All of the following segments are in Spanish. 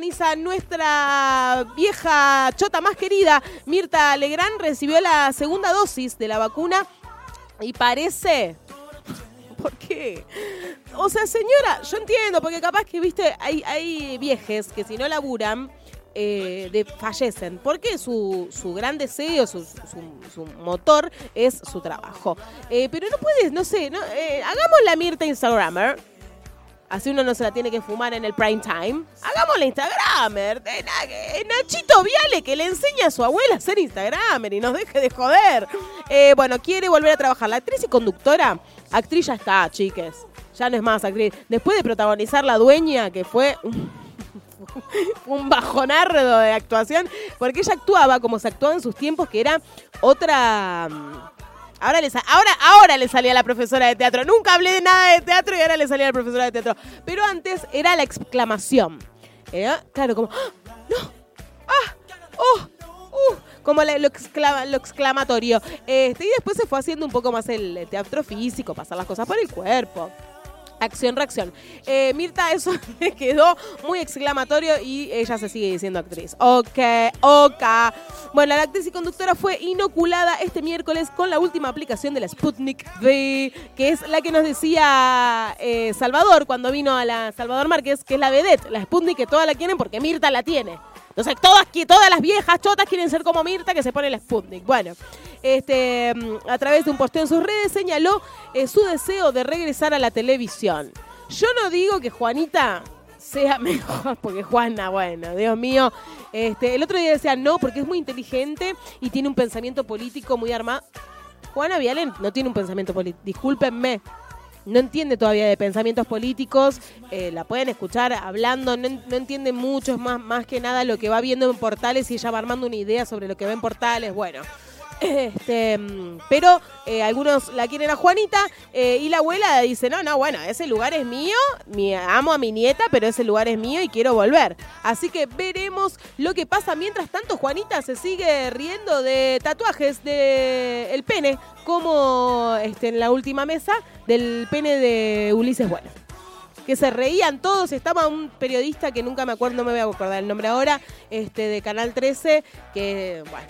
Nuestra vieja chota más querida, Mirta Legrand, recibió la segunda dosis de la vacuna y parece... ¿Por qué? O sea, señora, yo entiendo, porque capaz que, viste, hay, hay viejes que si no laburan, eh, de, fallecen, porque su, su gran deseo, su, su- su motor es su trabajo. Eh, pero no puedes, no sé, no, eh, hagamos la Mirta Instagrammer. Así uno no se la tiene que fumar en el prime time. Hagamos la Instagramer. eh, Nachito Viale que le enseña a su abuela a ser Instagramer y nos deje de joder. Eh, bueno, quiere volver a trabajar. La actriz y conductora, actriz ya está, chiques. Ya no es más actriz. Después de protagonizar La Dueña, que fue un bajonardo de actuación, porque ella actuaba como se actuaba en sus tiempos, que era otra... Ahora le, ahora, ahora le salía la profesora de teatro. Nunca hablé de nada de teatro y ahora le salía la profesora de teatro. Pero antes era la exclamación. Era, claro, como... ¡Ah! ¡No! ¡Ah! ¡Oh! ¡Uh! Como la- lo, exclama- lo exclamatorio. Este, y después se fue haciendo un poco más el teatro físico, pasar las cosas por el cuerpo. Acción, reacción. Eh, Mirta, eso quedó muy exclamatorio y ella se sigue diciendo actriz. Ok, ok. Bueno, la actriz y conductora fue inoculada este miércoles con la última aplicación de la Sputnik V, que es la que nos decía eh, Salvador cuando vino a la Salvador Márquez, que es la vedette, la Sputnik que todas la quieren porque Mirta la tiene. Entonces, todas, todas las viejas chotas quieren ser como Mirta, que se pone la Sputnik. Bueno, este, mm, a través de un posteo en sus redes señaló eh, su deseo de regresar a la televisión. Yo no digo que Juanita sea mejor, porque Juana, bueno, Dios mío. Este, el otro día decía no, porque es muy inteligente y tiene un pensamiento político muy armado. Juana Vialen no tiene un pensamiento político, discúlpenme. No entiende todavía de pensamientos políticos, eh, la pueden escuchar hablando, no, en- no entiende mucho, es más, más que nada lo que va viendo en portales y ella va armando una idea sobre lo que ve en portales, bueno. Este, mm, pero eh, algunos la quieren a Juanita eh, y la abuela dice, no, no, bueno, ese lugar es mío, mi, amo a mi nieta, pero ese lugar es mío y quiero volver. Así que veremos lo que pasa. Mientras tanto, Juanita se sigue riendo de tatuajes de el pene, como este, en la última mesa del pene de Ulises Bueno que se reían todos. Estaba un periodista que nunca me acuerdo, no me voy a acordar el nombre ahora, este de Canal 13, que, bueno.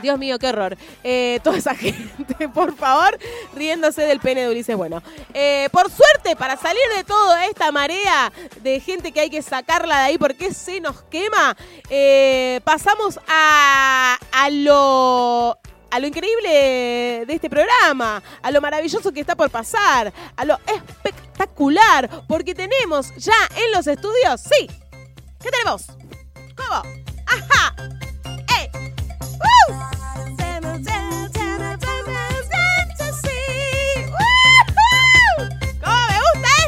Dios mío, qué horror. Eh, toda esa gente, por favor, riéndose del pene de Ulises. Bueno, eh, por suerte, para salir de toda esta marea de gente que hay que sacarla de ahí porque se nos quema, eh, pasamos a, a lo a lo increíble de este programa, a lo maravilloso que está por pasar, a lo espectacular, porque tenemos ya en los estudios, sí, ¿qué tenemos? ¿Cómo? ¡Ajá! ¡Eh! ¡Uh! ¡Woohoo! ¿Cómo me gusta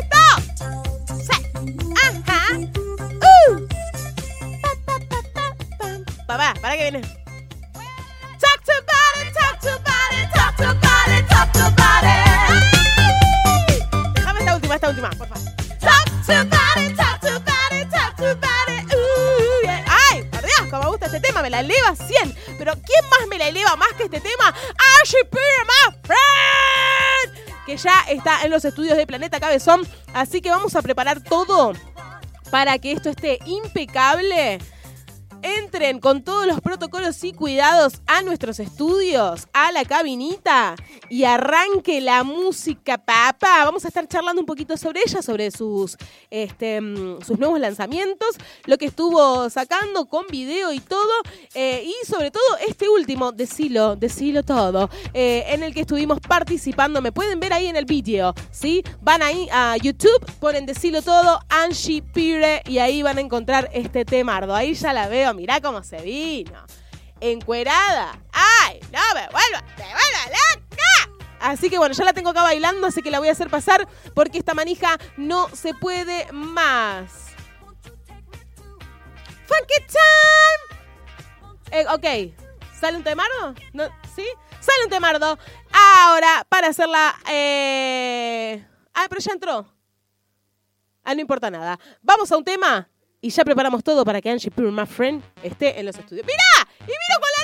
Déjame esta última, esta última, por favor. Talk to body, talk to body, talk to body. Ooh, yeah. ¡Ay! Por Dios, como me gusta este tema, me la eleva 100. Pero ¿quién más me la eleva más que este tema? Ashley my friend. Que ya está en los estudios de Planeta Cabezón. Así que vamos a preparar todo para que esto esté impecable. Entren con todos los protocolos y cuidados a nuestros estudios, a la cabinita y arranque la música, papá. Vamos a estar charlando un poquito sobre ella, sobre sus, este, mm, sus nuevos lanzamientos, lo que estuvo sacando con video y todo, eh, y sobre todo este último, decilo, decilo todo, eh, en el que estuvimos participando. Me pueden ver ahí en el vídeo, ¿sí? Van ahí a YouTube, ponen decilo todo, Angie Pire, y ahí van a encontrar este temardo. Ahí ya la veo, mirá cómo se vino. Encuerada. ¡Ay! ¡No me vuelva! ¡Me vuelva loca! Así que bueno, ya la tengo acá bailando, así que la voy a hacer pasar porque esta manija no se puede más. Funky time. Eh, ok, ¿sale un temardo? ¿Sí? Sale un temardo. Ahora, para hacerla... Eh... Ah, pero ya entró. Ah, no importa nada. Vamos a un tema y ya preparamos todo para que Angie Pure, my friend, esté en los estudios. ¡Mirá! ¡Y miro con la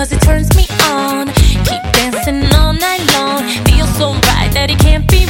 cause it turns me on. Keep dancing all night long. Feels so right that it can't be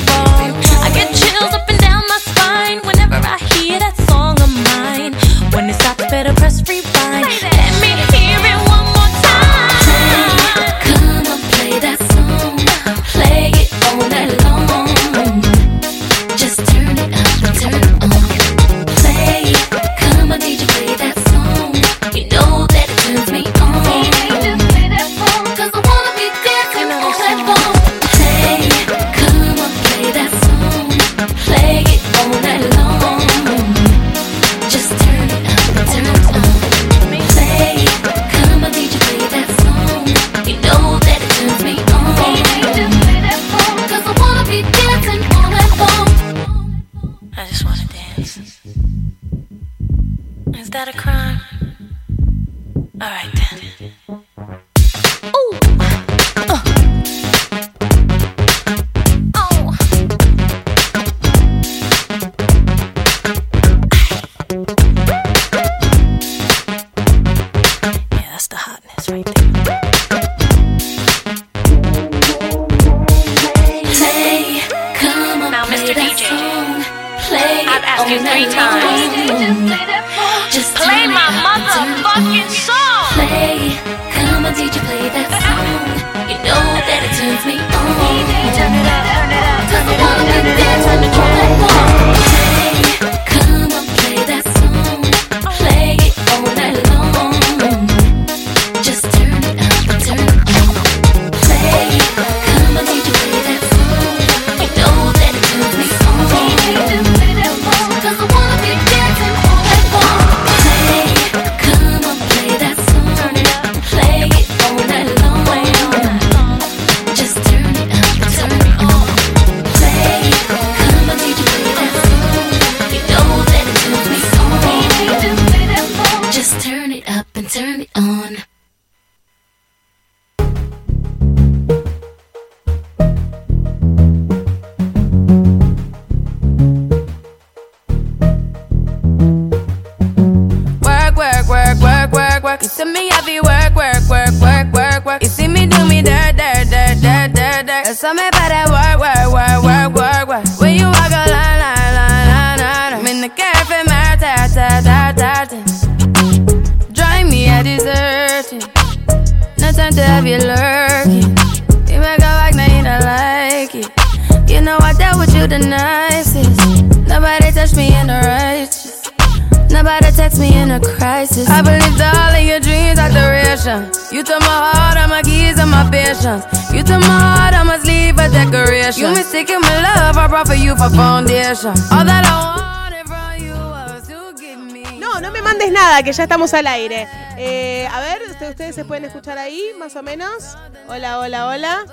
heart, all my keys, and my patience. You took my heart, I must leave a decoration. You mistaken my love, I brought for you for foundation. All that I wanted from you give me. No, no me mandes nada, que ya estamos al aire. Eh, a ver, ustedes se pueden escuchar ahí, más o menos. Hola, hola, hola.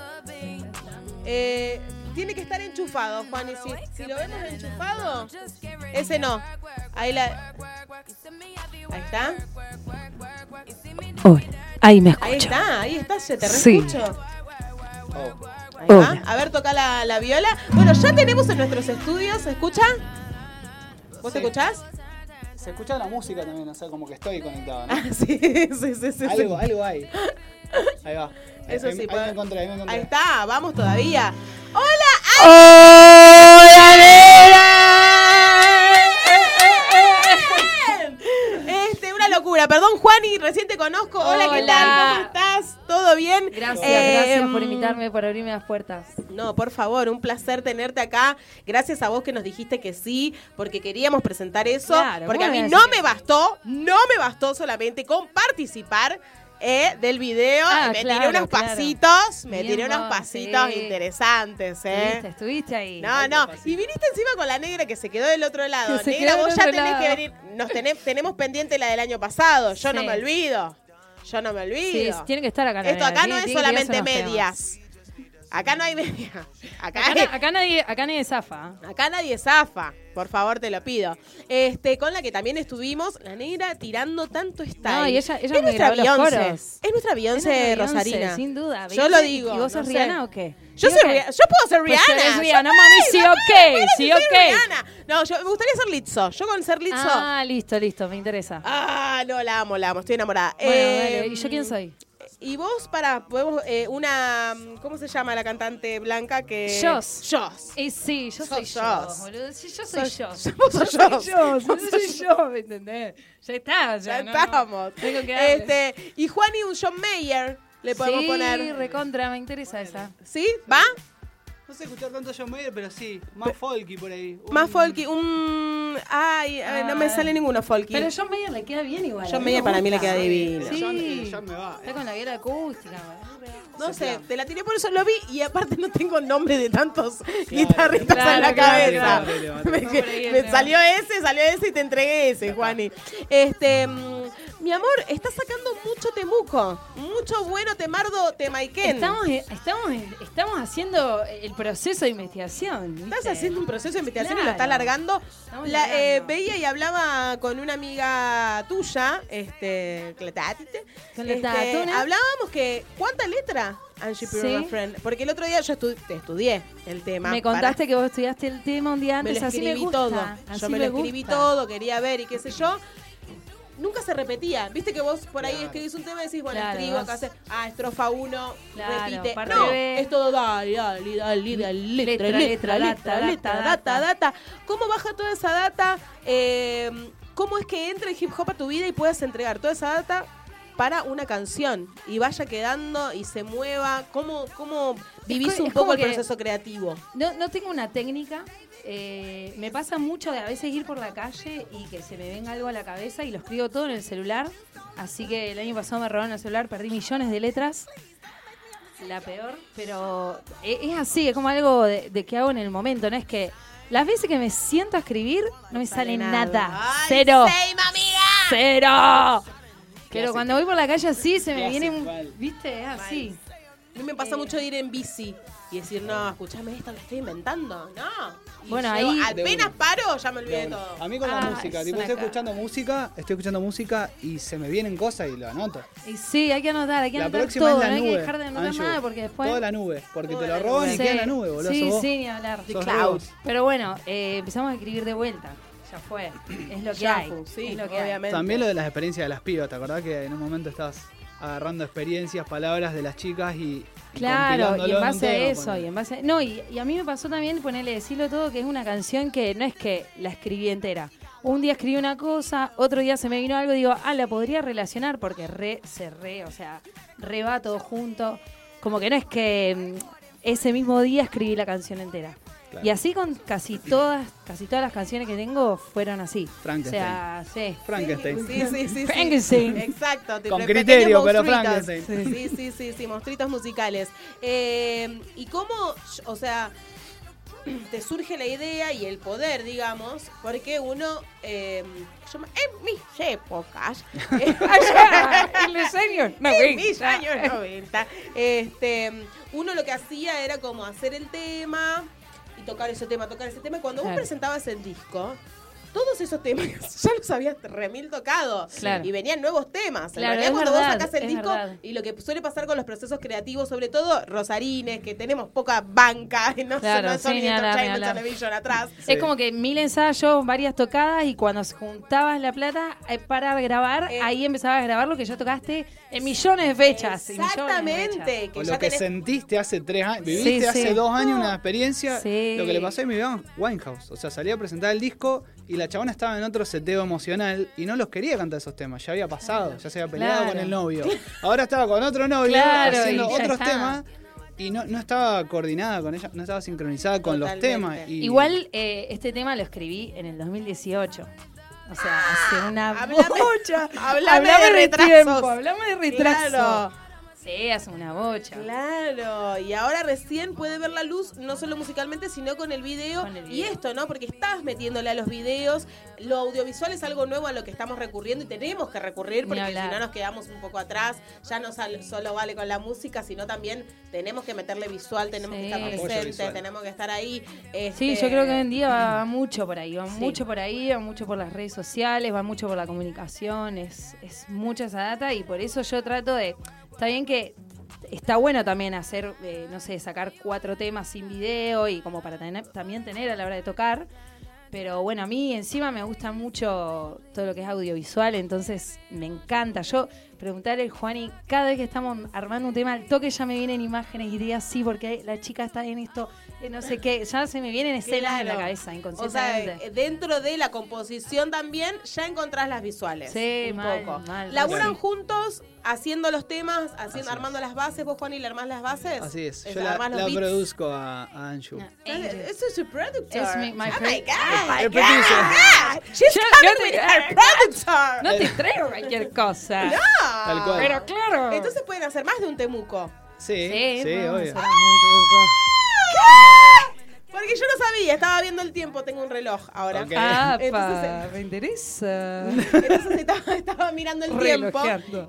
Eh, tiene que estar enchufado, Juan. Y si, si, lo vemos enchufado, ese no. Ahí la. Ahí está. Hola. Ahí me escucho. Ahí está, ahí está, se te reescucho. Sí. Oh. Oh. A ver, toca la, la, viola. Bueno, ya tenemos en nuestros estudios, ¿se escucha? ¿Vos te escuchás? Se escucha la música también, o sea, como que estoy conectado, ¿no? Ah, sí, sí, sí, sí. Algo, algo hay. Ahí va. Eso sí, ahí, me encontré, ahí está, vamos todavía. ¡Hola! ¡Hola! locura. Perdón, Juani, recién te conozco. Hola, ¿qué tal? ¿Cómo estás? ¿Todo bien? Gracias, eh, gracias por mm, invitarme, por abrirme las puertas. No, por favor, un placer tenerte acá. Gracias a vos que nos dijiste que sí, porque queríamos presentar eso. Porque a mí no me bastó, no me bastó solamente con participar eh, del video. Ah, me claro, tiré unos claro. pasitos, me Bien tiré unos pasitos sí. interesantes, ¿eh? Estuviste, estuviste ahí. No, no. Y viniste encima con la negra que se quedó del otro lado. Que Negra, vos ya tenés lado. que venir. Nos tenemos, tenemos pendiente la del año pasado. Yo no Sí. me olvido. Yo no me Sí, olvido. tiene que estar acá. Esto acá no es solamente temas. Acá no hay medias. Acá, Acá, na- acá nadie, acá nadie zafa. acá nadie zafa. Por favor, te lo pido. Este, con la que también estuvimos, la negra tirando tanto style. No, y ella- ella es me nuestra Beyoncé. Es nuestra Beyoncé Es nuestra Rosarina. Sin duda. Yo lo digo. ¿Y vos sos no sé. Rihanna o qué? Yo ¿Sí soy? Rihanna. Yo puedo ser Pues Rihanna. Yo- Rihanna, mami, sí, ok, sí, ok. Rihanna. No, yo me gustaría ser Lizzo. Yo con ser Lizzo. Ah, listo, listo, me interesa. Ah, no, la amo, la amo, estoy enamorada. Bueno, Eh, dale, ¿y yo quién soy? Y vos, para, podemos, eh, una, ¿cómo se llama la cantante blanca que...? Joss. Joss. Y sí, yo soy Joss. boludo. Sí, yo soy Sos- yo. soy Joss. yo, soy yo, ¿me entendés? Ya está, ya, Ya no, no. estamos. Tengo que este, y Juan y un John Mayer le podemos sí, poner. recontra, me interesa esa. ¿Sí? ¿Va? No sé escuchar tanto John Mayer, pero sí, más folky por ahí. Un- Más folky. Un... Ay, ay, no me Ay. sale ninguno folky. Pero John Mayer le queda bien igual. John mí Mayer para mí le queda divino. John, me va. Está con la guerra acústica. No sé, te la tiré por eso lo vi y aparte no tengo nombre de tantos Claro, guitarristas claro, en la claro, cabeza. claro. Me, me salió ese, salió ese y te entregué ese, Juani. Este, mm, mi amor, estás sacando mucho temuco, mucho bueno temardo temaiken. Estamos, estamos, estamos haciendo el proceso de investigación. ¿viste? Estás haciendo un proceso de investigación y lo Claro. está alargando. Estamos La, eh, largando. veía y hablaba con una amiga tuya, este, Este, hablábamos que, ¿cuánta letra, Angie Sí. Friend? Porque el otro día yo estu- te estudié el tema. Me para- contaste que vos estudiaste el tema un día me antes, lo así me escribí gusta. todo. así Yo me lo escribí todo, quería ver y qué sé yo. Nunca se repetía. Viste que vos por ahí Claro. escribís un tema y decís, bueno, Claro, escribo, acá hace, ah, estrofa 1, Claro, repite. No, B. es todo dale, dale, dale, dale, letra, Letra, letra, letra, letra, data, letra, data, data, data. data. ¿Cómo baja toda esa data? Eh, ¿Cómo es que entra el hip hop a tu vida y puedas entregar toda esa data para una canción y vaya quedando y se mueva? ¿Cómo, cómo vivís un es poco el proceso creativo? No, no tengo una técnica. eh, me pasa mucho de a veces ir por la calle y que se me venga algo a la cabeza y lo escribo todo en el celular. Así que el año pasado me robaron el celular, perdí millones de letras. La peor, pero e- es así, es como algo de, de que hago en el momento. No es que las veces que me siento a escribir no me sale, nada. Ay, Cero. same, amiga. Cero. Pero cuando voy por la calle así se me viene un. ¿Viste? Es así. A mí me pasa mucho de ir en bici y decir, no, escúchame esto, lo estoy inventando. No. Y Bueno, ahí- De Apenas paro, ya me olvidé de todo. A mí con la Ah, música, tipo, estoy escuchando música, estoy escuchando música y se me vienen cosas y lo anoto. Y sí, hay que anotar, hay que La anotar próxima todo. es la no hay nube. que dejar de anotar Anju. nada porque después. Toda la nube, porque Toda te lo roban nube. y Sí, queda en la nube, boludo. Sí, sí, ni hablar. Sos cloud. Pero bueno, eh, empezamos a escribir de vuelta. Ya fue. Es lo que Ya hay. fue, sí, es lo que hay. obviamente. También lo de las experiencias de las pibas, ¿te acordás que en un momento estabas agarrando experiencias, palabras de las chicas y, Claro, y en base a eso, y en base No, y, y a mí me pasó también ponerle decirlo todo que es una canción que no es que la escribí entera. Un día escribí una cosa, otro día se me vino algo y digo, ah, la podría relacionar porque re, se re, o sea, re va todo junto. Como que no es que mm, ese mismo día escribí la canción entera. Claro. Y así con casi todas, casi todas las canciones que tengo fueron así. O Frankenstein. sea, sí. Frankenstein. Sí, sí, sí. sí. Frankenstein. Exacto. Con pequeños criterio, pero. Frankenstein. Sí, sí, sí, sí, monstruitos musicales. Eh, ¿Y cómo, o sea, te surge la idea y el poder, digamos, porque uno, eh, yo en mis épocas, En los años en mis años 90, este, uno lo que hacía era como hacer el tema tocar ese tema, tocar ese tema. Y cuando vos presentabas el disco, todos esos temas ya los habías remil tocado. Claro. Y venían nuevos temas. En Claro, realidad, es cuando verdad, vos sacás el disco, verdad. y lo que suele pasar con los procesos creativos, sobre todo Rosarines, que tenemos poca banca, no, Claro, no son sí, ni. Television atrás. Es como que mil ensayos, varias tocadas y cuando se juntabas la plata eh, para grabar, Eh. ahí empezabas a grabar lo que ya tocaste en millones de fechas. en de. Exactamente. Que O ya lo que sentiste hace tres años, Sí, viviste hace sí. dos años una experiencia. Sí. Lo que le pasó a mi Winehouse. O sea, salía a presentar el disco y la chabona estaba en otro seteo emocional y no los quería cantar esos temas. Ya había pasado, ya se había peleado Claro. con el novio. Ahora estaba con otro novio Claro, haciendo otros está. temas y no, no estaba coordinada con ella, no estaba sincronizada con los temas. Y Igual eh, este tema lo escribí en el 2018. O sea, hace una Hablame- bocha. hablame de retrasos. tiempo, hablame de retraso. Claro. Sí, hace una bocha. Claro, y ahora recién puede ver la luz, no solo musicalmente, sino con el video. Con el Y esto, ¿no? Porque estás metiéndole a los videos. Lo audiovisual es algo nuevo a lo que estamos recurriendo y tenemos que recurrir porque si no nos quedamos un poco atrás. Ya no solo vale con la música, sino también tenemos que meterle visual, tenemos Sí. que estar presentes, tenemos que estar ahí. Sí, este, yo creo que hoy en día va mucho por ahí, va Sí. mucho por ahí, va mucho por las redes sociales, va mucho por la comunicación, es, es mucha esa data y por eso yo trato de, está bien que está bueno también hacer, eh, no sé, sacar cuatro temas sin video y como para tener, también tener a la hora de tocar, pero bueno, a mí encima me gusta mucho todo lo que es audiovisual, entonces me encanta. Yo preguntarle Juani, cada vez que estamos armando un tema, al toque ya me vienen imágenes y diría sí, porque la chica está en esto, eh, no sé qué, ya se me vienen escenas en la cabeza, O sea, inconscientemente. eh, dentro de la composición también ya encontrás las visuales. Sí, un mal, poco. mal, ¿Laburan sí. juntos haciendo los temas, haciendo, armando las bases? ¿Vos, Juan, y le armás las bases? Así es. Es- Yo la, la produzco a, a. No, Angel. Eso es su productor. Es mi- my oh my God. God, She's Yo- coming yo te- with her productor. No te traigo cualquier cosa. No. Tal cual. Pero claro. Entonces pueden hacer más de un temuco. Sí, sí, sí, obvio. Porque yo no sabía, estaba viendo el tiempo, tengo un reloj ahora. Entonces, me interesa. Entonces estaba, estaba mirando el tiempo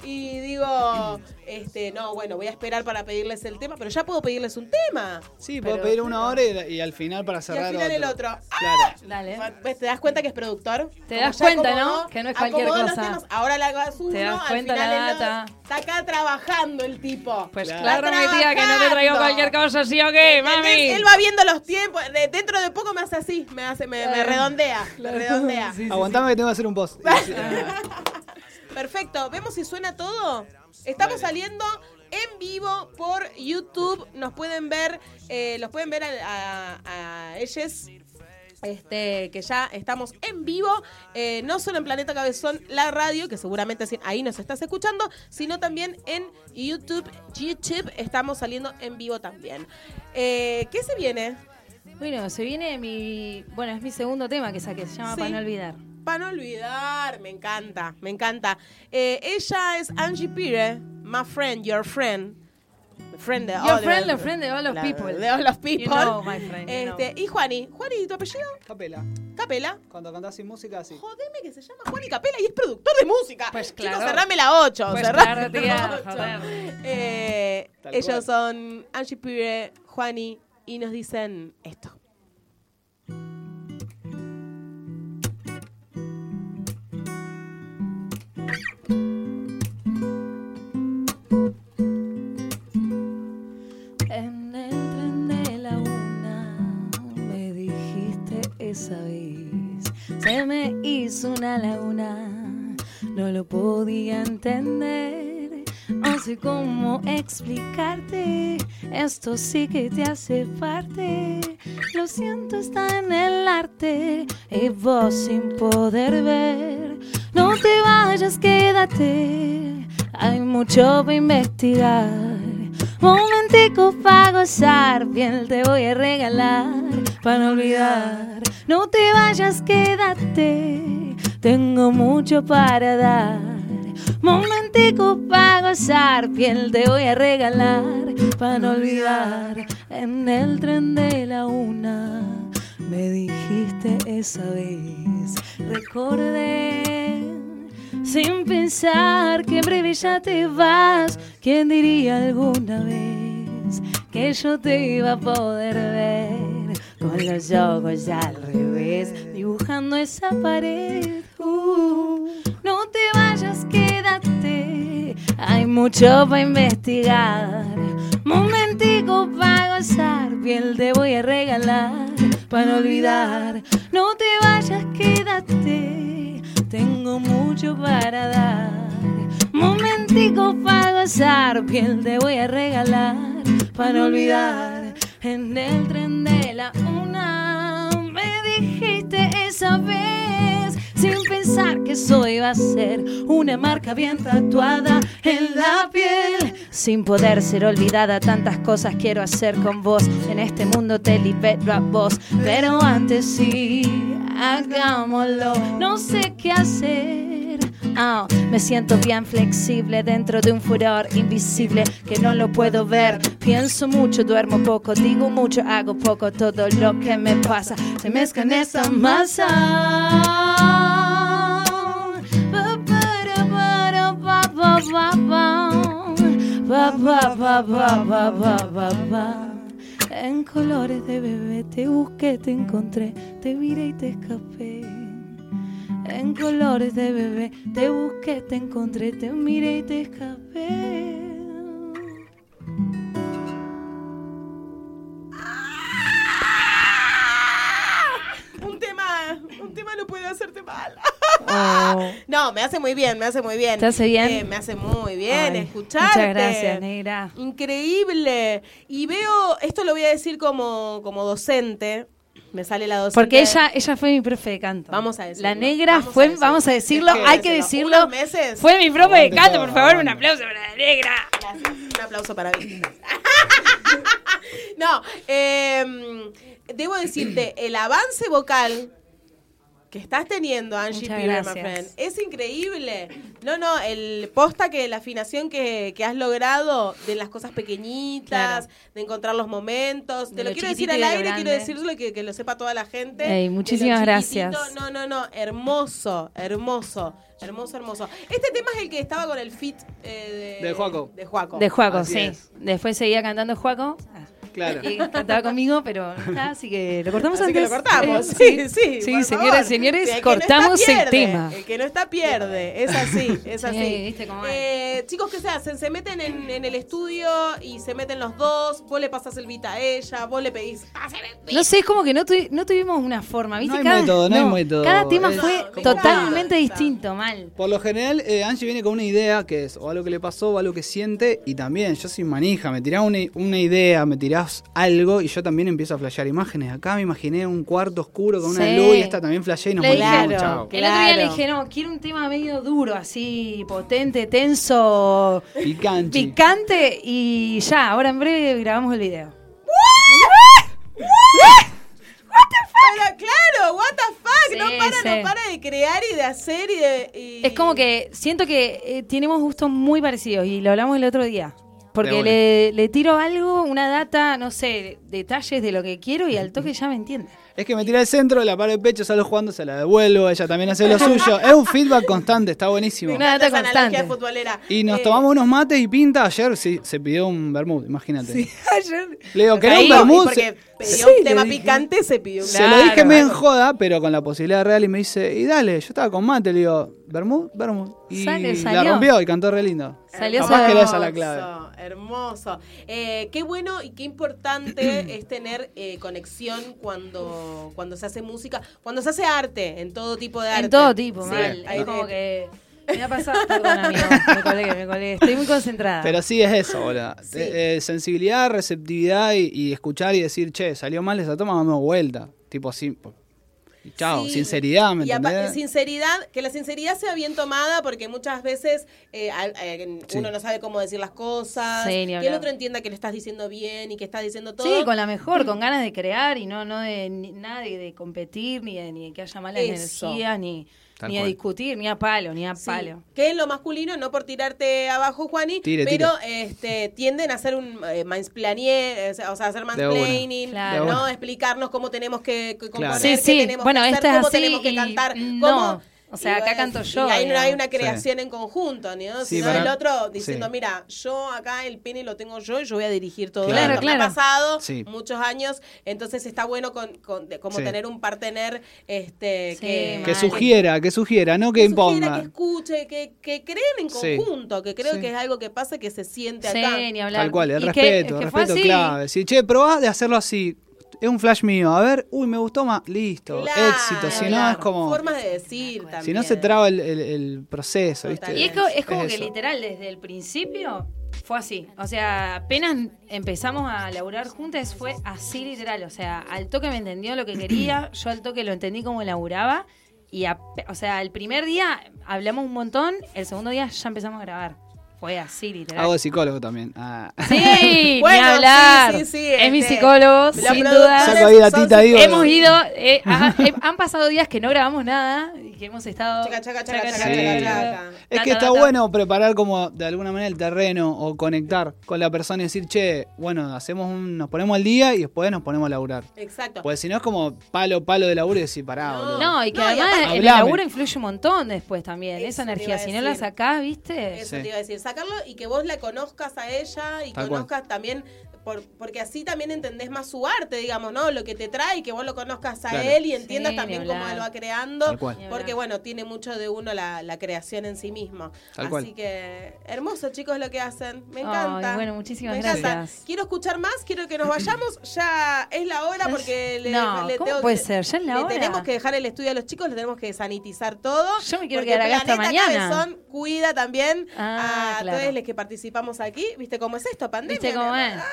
y digo, este, no, bueno, voy a esperar para pedirles el tema, pero ya puedo pedirles un tema. Sí, Pero- puedo pedir una hora y, y al final para Y cerrar al final el otro. Claro. Dale. ¿Ves? ¿Te das cuenta que es productor? Te das ya cuenta, ¿no? Que no es cualquier los cosa. temas, ahora le hagas uno, Te das al cuenta final la el data. Está acá trabajando el tipo. Pues Claro. mi tía, que no te traigo cualquier cosa, ¿sí o qué, mami? Él va viendo los tiempos. de- dentro de poco me hace así, me hace, me, me redondea, me redondea. Sí, sí, Aguantame que tengo que hacer un post. Perfecto, vemos si suena todo. Estamos saliendo en vivo por YouTube. Nos pueden ver, eh, los pueden ver a, a- a ellos. Este, que ya estamos en vivo, eh, no solo en Planeta Cabezón, la radio, que seguramente ahí nos estás escuchando, sino también en YouTube. YouTube estamos saliendo en vivo también. Eh, ¿Qué se viene? Bueno, se viene mi. Bueno, es mi segundo tema que saqué, se llama Sí. Para no olvidar. Para no olvidar, me encanta, me encanta. Eh, ella es Angie Pire, my friend, your friend. Friend de Your friend, the- the friend de all of people. De all of people. You know, my friend, you Este, Y Juani, Juani, ¿tu apellido? Capela. Capela. Cuando cantás sin música, sí. Jodeme que se llama Juani Capela y es productor de música. Pues Chicos, claro. cerrame la 8. Pues cerrame claro, la tía, ocho. joder. Eh, Tal ellos cual. son Angie Pire, Juani y nos dicen esto. No sé cómo explicarte, esto sí que te hace parte, lo siento está en el arte. Y vos sin poder ver, no te vayas, quédate, hay mucho para investigar. Momentico para gozar, bien te voy a regalar para no olvidar. No te vayas, quédate, tengo mucho para dar. Momentico para gozar, piel te voy a regalar para no olvidar. En el tren de la una me dijiste esa vez, recordé sin pensar que en breve ya te vas. ¿Quién diría alguna vez que yo te iba a poder ver con los ojos al revés, dibujando esa pared? Uh, no te vayas, quédate, hay mucho para investigar. Momentico para gozar, piel te voy a regalar para no olvidar. No te vayas, quédate, tengo mucho para dar. Momentico para gozar, piel te voy a regalar para olvidar. En el tren de la una me dijiste esa vez, sin pensar que eso iba a ser una marca bien tatuada en la piel. Sin poder ser olvidada, tantas cosas quiero hacer con vos. En este mundo te libero a vos, pero antes sí hagámoslo. No sé qué hacer. Ah, me siento bien flexible dentro de un furor invisible que no lo puedo ver. Pienso mucho, duermo poco, digo mucho, hago poco. Todo lo que me pasa se mezcla en esta masa. En colores de bebé te busqué, te encontré, te miré y te escapé. En colores de bebé te busqué, te encontré, te miré y te escapé. Un tema, un tema no puede hacerte mal. Oh. No, me hace muy bien, me hace muy bien. ¿Te hace bien? Eh, me hace muy bien Ay, escucharte. Muchas gracias, negra. Increíble. Y veo, esto lo voy a decir como, como docente. Me sale la docente. Porque ella, ella fue mi profe de canto. Vamos a decirlo. La negra Vamos a fue, decirlo. vamos a decirlo, Es que hay que decirlo. unos meses- Fue mi profe de canto, todo, por favor, un aplauso para la negra. Gracias. Un aplauso para mí. no, eh, debo decirte, el avance vocal que estás teniendo, Angie my friend, es increíble. No, no, el posta que la afinación que, que has logrado de las cosas pequeñitas, Claro. de encontrar los momentos. De Te lo lo quiero decir al aire, quiero decirlo que, que lo sepa toda la gente. Ey, De lo muchísimas gracias. No, no, no, hermoso, hermoso, hermoso, hermoso. Este tema es el que estaba con el fit eh, de, De Juaco. De Juaco. De Juaco, Así sí. es. Después seguía cantando Juaco. Claro. Y cantaba conmigo, pero no está, así que lo cortamos Así que antes. lo cortamos. Eh, Sí, sí. Sí, por señoras favor. y señores, Sí, el que no está, cortamos el tema. El que no está pierde. Es así, es Sí, así. viste cómo es. Eh, chicos, ¿qué se hacen? Se meten en, en el estudio y se meten los dos. Vos le pasas el beat a ella, vos le pedís. "Pásame el beat". No sé, es como que no, tuvi- no tuvimos una forma, ¿viste? No hay cada, método, no hay método. Cada tema Es fue complicado. totalmente distinto, mal. Por lo general, eh, Angie viene con una idea que es o algo que le pasó o algo que siente. Y también, yo soy manija, me tirás una, una idea, me tirás algo y yo también empiezo a flashear imágenes. Acá me imaginé un cuarto oscuro con una Sí. luz y esta también flasheé y nos Claro. chao. El otro día le dije, no, quiero un tema medio duro, así, potente, tenso, Picante. picante y ya, ahora en breve grabamos el video. Pero claro, what the fuck. Sí, no para, sí. no para de crear y de hacer y de. y- Es como que siento que eh, tenemos gustos muy parecidos y lo hablamos el otro día. Porque le, le tiro algo, una data, no sé, detalles de lo que quiero y al toque ya me entiende. Es que me tira el centro, la paro de pecho, salgo jugando, se la devuelvo, ella también hace lo suyo. es un feedback constante, está buenísimo. Me Una data constante. futbolera. Y nos Eh, tomamos unos mates y pinta. Ayer sí, se pidió un vermut, imagínate. Ayer. Le digo, ¿querés un vermut? Porque pidió Sí, un tema dije. picante, se pidió un Se lo dije medio en joda, pero con la posibilidad real y me dice, y dale, yo estaba con mate, le digo, ¿vermut? Vermut. Y Sale, la rompió y cantó re lindo. Salió Capaz que esa- la clave. Hermoso, hermoso. Eh, qué bueno y qué importante es tener eh, conexión cuando, cuando se hace música, cuando se hace arte, en todo tipo de arte. En todo tipo, Sí, mal. hay como que. Me ha pasado. Perdón, amigo. Me colgué, me colgué. Estoy muy concentrada. Pero sí es eso. Sí. Eh, eh, sensibilidad, receptividad y, y escuchar y decir, che, salió mal esa toma, dame vuelta. Tipo así. Y chao, Sí. sinceridad, ¿me y entendés? sinceridad, que la sinceridad sea bien tomada, porque muchas veces eh, eh, Sí. uno no sabe cómo decir las cosas, Sí, ni que el otro entienda que le estás diciendo bien y que estás diciendo todo. Sí, con la mejor, con ganas de crear y no, no de ni- nada de, de competir, ni de, ni de que haya malas Eso. energías, ni, Tal ni cual. discutir, ni a palo, ni a Sí, palo. que es lo masculino, no por tirarte abajo, Juani, Tire, pero este tienden a hacer un eh, mansplaining, o sea, o sea, hacer mansplaining, Claro. ¿no? Explicarnos cómo tenemos que, que componer, Claro. Sí, qué sí. tenemos Bueno, que hacer, esta es cómo así tenemos que y cantar, no. O sea, y, acá canto y yo, ahí no hay digamos. una creación en conjunto, ¿no? Sí, Sino para- el otro diciendo, sí. mira, yo acá el pene lo tengo yo y yo voy a dirigir todo Claro, esto. Me claro. ha pasado Sí. muchos años, entonces está bueno con, con- de- como Sí. tener un partener este, Sí, que... Sugiera, que sugiera, no que, que sugiera, imponga. que escuche, que, que creen en Sí. conjunto, que creo Sí. que es algo que pasa que se siente Sí, acá. ni hablar. Tal cual, el Y respeto, el respeto clave. Si, che, probá de hacerlo así. Es un flash mío. A ver, uy, me gustó más. Listo, Claro, éxito. Si no, es como. Formas de decir también. Si no se traba el, el- el proceso, ¿viste? Y es, co- es como que literal, desde el principio fue así. O sea, apenas empezamos a laburar juntas, fue así literal. O sea, al toque me entendió lo que quería, yo al toque lo entendí cómo laburaba. Y, a- o sea, el primer día hablamos un montón, el segundo día ya empezamos a grabar. Fue así, literal. Hago de psicólogo también. Ah. Sí, Bueno, ni hablar. sí, sí, sí, es mi este, psicólogo, la sin duda. Saco ahí la son tita, digo. Hemos ido, eh, ha- eh, han pasado días que no grabamos nada y que hemos estado. Chaca, chaca, chaca, chaca, chaca, chaca, chaca. Es que está bueno preparar como de alguna manera el terreno o conectar con la persona y decir, che, bueno, hacemos un, nos ponemos al día y después nos ponemos a laburar. Exacto. Pues si no es como palo, palo de laburo y decir, pará, No. boludo. No, y que No, y además el laburo influye un montón después también. Eso esa energía, si no la sacás, ¿viste? Eso te iba a decir, sacarlo y que vos la conozcas a ella y Tal cual. conozcas también, por- porque así también entendés más su arte, digamos, ¿no? Lo que te trae que vos lo conozcas a Claro. él y entiendas Sí, también cómo él va creando. Tal cual. Ni Porque bueno, tiene mucho de uno la, la creación en sí mismo. Tal Así cual. que hermoso, chicos, lo que hacen. Me Ay, encanta. bueno, muchísimas Me encanta. gracias. Quiero escuchar más, quiero que nos vayamos. Ya es la hora porque le, No, le ¿cómo tengo puede que- ser? ¿Ya es la le hora? tenemos que dejar el estudio a los chicos, le tenemos que sanitizar todo. Yo me quiero quedar acá hasta mañana. Cabezón cuida también Ah, a claro. todos los que participamos aquí. ¿Viste cómo es esto? Pandemia. ¿Viste cómo es? Ah.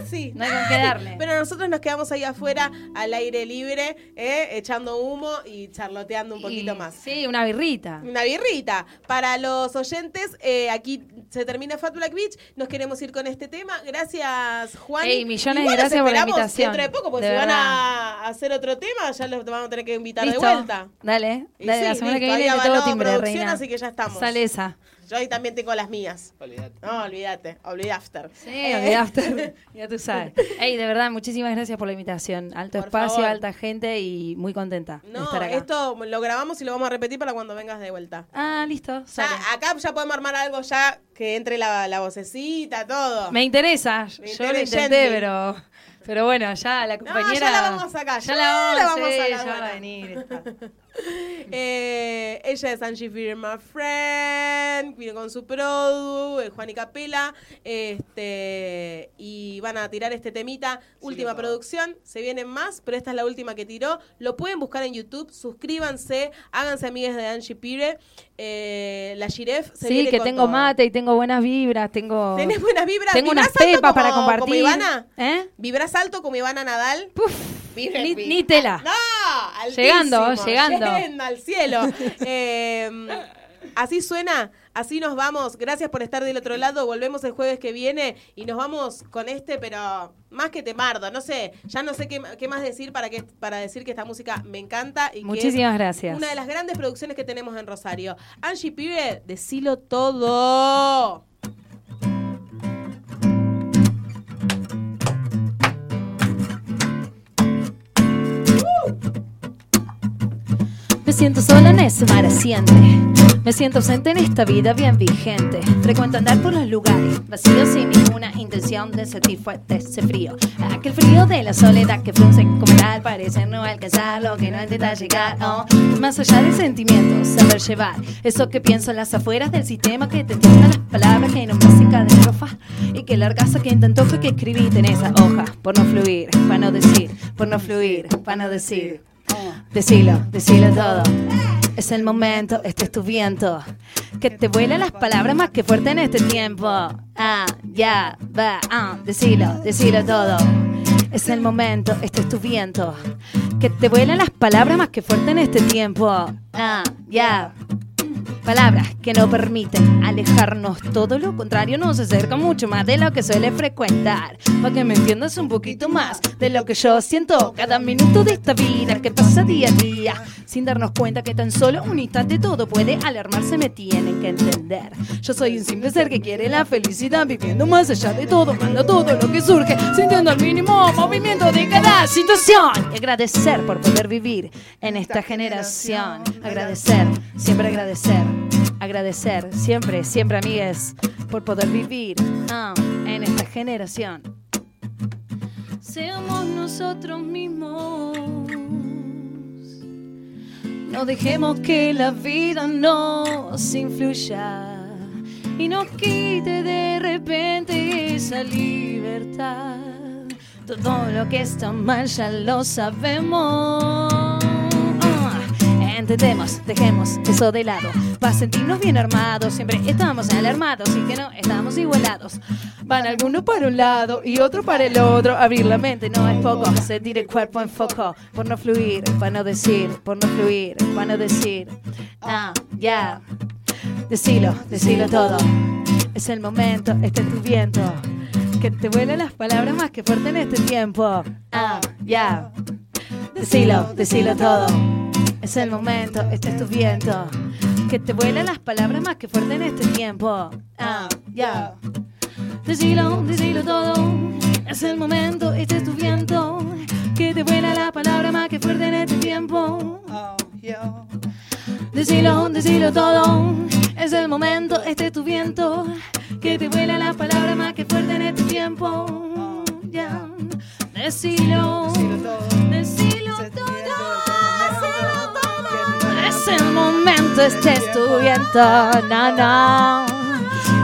Sí. No hay con qué darle. Pero nosotros nos quedamos ahí afuera, al aire libre, eh, echando humo y charloteando un poquito Y- más. Sí, una birrita. Una birrita. Para los oyentes, eh, aquí se termina Fat Black Beach. Nos queremos ir con este tema. Gracias, Juan. Ey, millones Igual de gracias por la invitación. Dentro de poco, porque De si van a hacer otro tema, ya los vamos a tener que invitar Listo. de vuelta. Dale, dale, sí, la semana que viene te avaló timbre, reina. así que ya estamos. Sale esa. Yo ahí también tengo las mías. Olvidate. No, olvídate, olvidafter. Sí, Eh, ya tú sabes. Ey, de verdad, muchísimas gracias por la invitación. Alto Por espacio, favor. alta gente y muy contenta de No, estar acá. esto lo grabamos y lo vamos a repetir para cuando vengas de vuelta. Ah, listo. Ya, sale. acá ya podemos armar algo ya que entre la, la vocecita, todo. Me interesa. Me Yo lo intenté, pero. Pero bueno, ya la compañera. ya la vamos a sacar, Ya, ya la vamos, la vamos a sí, sacar, ya va a venir. Eh, ella es Angie Fear My Friend, viene con su produ, el Juan y Capela, este, y van a tirar este temita, última producción, se vienen más, pero esta es la última que tiró, lo pueden buscar en YouTube, suscríbanse, háganse amigas de Angie Pire, eh, la Giref se Sí, viene que con tengo todo. mate y tengo buenas vibras. Tengo. ¿Tenés buenas vibras? Tengo ¿Vibrás unas pepas para compartir. como Ivana? ¿Eh? ¿Vibrás alto como Ivana Nadal? Puf, ni, ni tela. No, altísimo, Llegando, llegando. al cielo. Eh, así suena, así nos vamos. Gracias por estar del otro lado. Volvemos el jueves que viene y nos vamos con este, pero más que temardo. No sé, ya no sé qué, qué más decir para, que, para decir que esta música me encanta. Y que Muchísimas es gracias. Una de las grandes producciones que tenemos en Rosario. Angie Pire, decilo todo. Siento sola en ese mar asciende. Me siento ausente en esta vida bien vigente. Frecuento andar por los lugares vacíos sin ninguna intención de sentir fuerte ese frío. Aquel frío de la soledad que frunce como tal parece no alcanzar lo que no intenta llegar. Oh, más allá del sentimiento, saber llevar eso que pienso en las afueras del sistema que te entiendan las palabras que no me hacen cada estrofa y que largazo que intentó que escribiste en esa hoja por no fluir, para no decir, por no fluir, para no decir. Decilo, decilo todo. Es el momento, este es tu viento. Que te vuelan las palabras más que fuerte en este tiempo. Ah, ya, va, ah, decilo, decilo todo. Es el momento, este es tu viento. Que te vuelan las palabras más que fuerte en este tiempo. Ah, ya. Palabras que no permiten alejarnos, todo lo contrario nos acerca mucho más de lo que suele frecuentar. Para que me entiendas un poquito más de lo que yo siento cada minuto de esta vida que pasa día a día. Sin darnos cuenta que tan solo un instante todo puede alarmarse, me tienen que entender. Yo soy un simple ser que quiere la felicidad, viviendo más allá de todo, mando todo lo que surge, sintiendo el mínimo movimiento de cada situación. Y agradecer por poder vivir en esta generación. Agradecer, siempre agradecer. Agradecer, siempre, siempre, amigues, por poder vivir ah, en esta generación. Seamos nosotros mismos. No dejemos que la vida nos influya y nos quite de repente esa libertad. Todo lo que está mal ya lo sabemos. Entendemos, dejemos eso de lado. Para sentirnos bien armados, siempre estamos alarmados y que no estamos igualados. Van algunos para un lado y otro para el otro. Abrir la mente no es poco, sentir el cuerpo en foco. Por no fluir, para no decir, por no fluir, para no decir. Ah, ya. Decilo, decilo todo. Es el momento, este es tu viento. Que te vuelan las palabras más que fuerte en este tiempo. Ah, ya. Decilo, decilo todo. Es el momento, este es tu viento. Que te vuelan las palabras más que fuerte en este tiempo. Ah, ya. Decilo, decilo todo. Es el momento, este es tu viento. Que te vuela la palabra más que fuerte en este tiempo. Oh. Decilo, decilo todo. Es el momento, este es tu viento. Que te vuela la palabra más que fuerte en este tiempo. Ya. Decilo, Decilo todo. decilo todo. Viento, Es el momento, este es tu. No, no.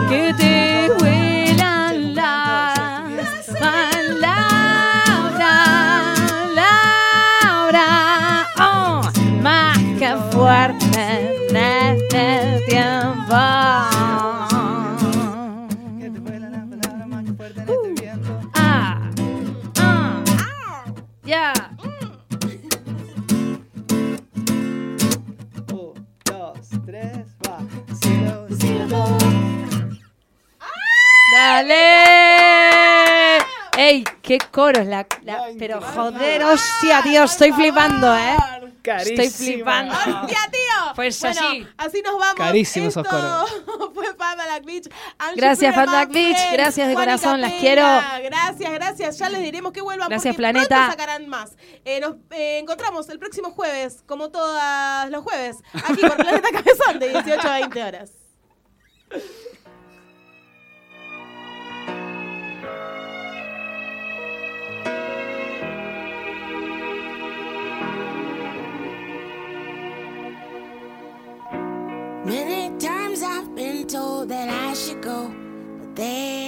Que te vuelan las palabras. Palabras. Oh, más que fuerte ¡Qué coros! La, la- pero joder, hostia, tío, estoy flipando, ¿eh? Estoy flipando. ¡Hostia, tío! Pues Bueno, así. así nos vamos. Carísimos esos Esto fue Beach. Gracias, Black Beach. Gracias de Juanica corazón, las quiero. Gracias, gracias. Ya les diremos que vuelvan Gracias, porque Planeta. sacarán más. Eh, nos eh, encontramos el próximo jueves, como todos los jueves, aquí por Planeta Cabezón, de 18 a 20 horas. Many times I've been told that I should go, but they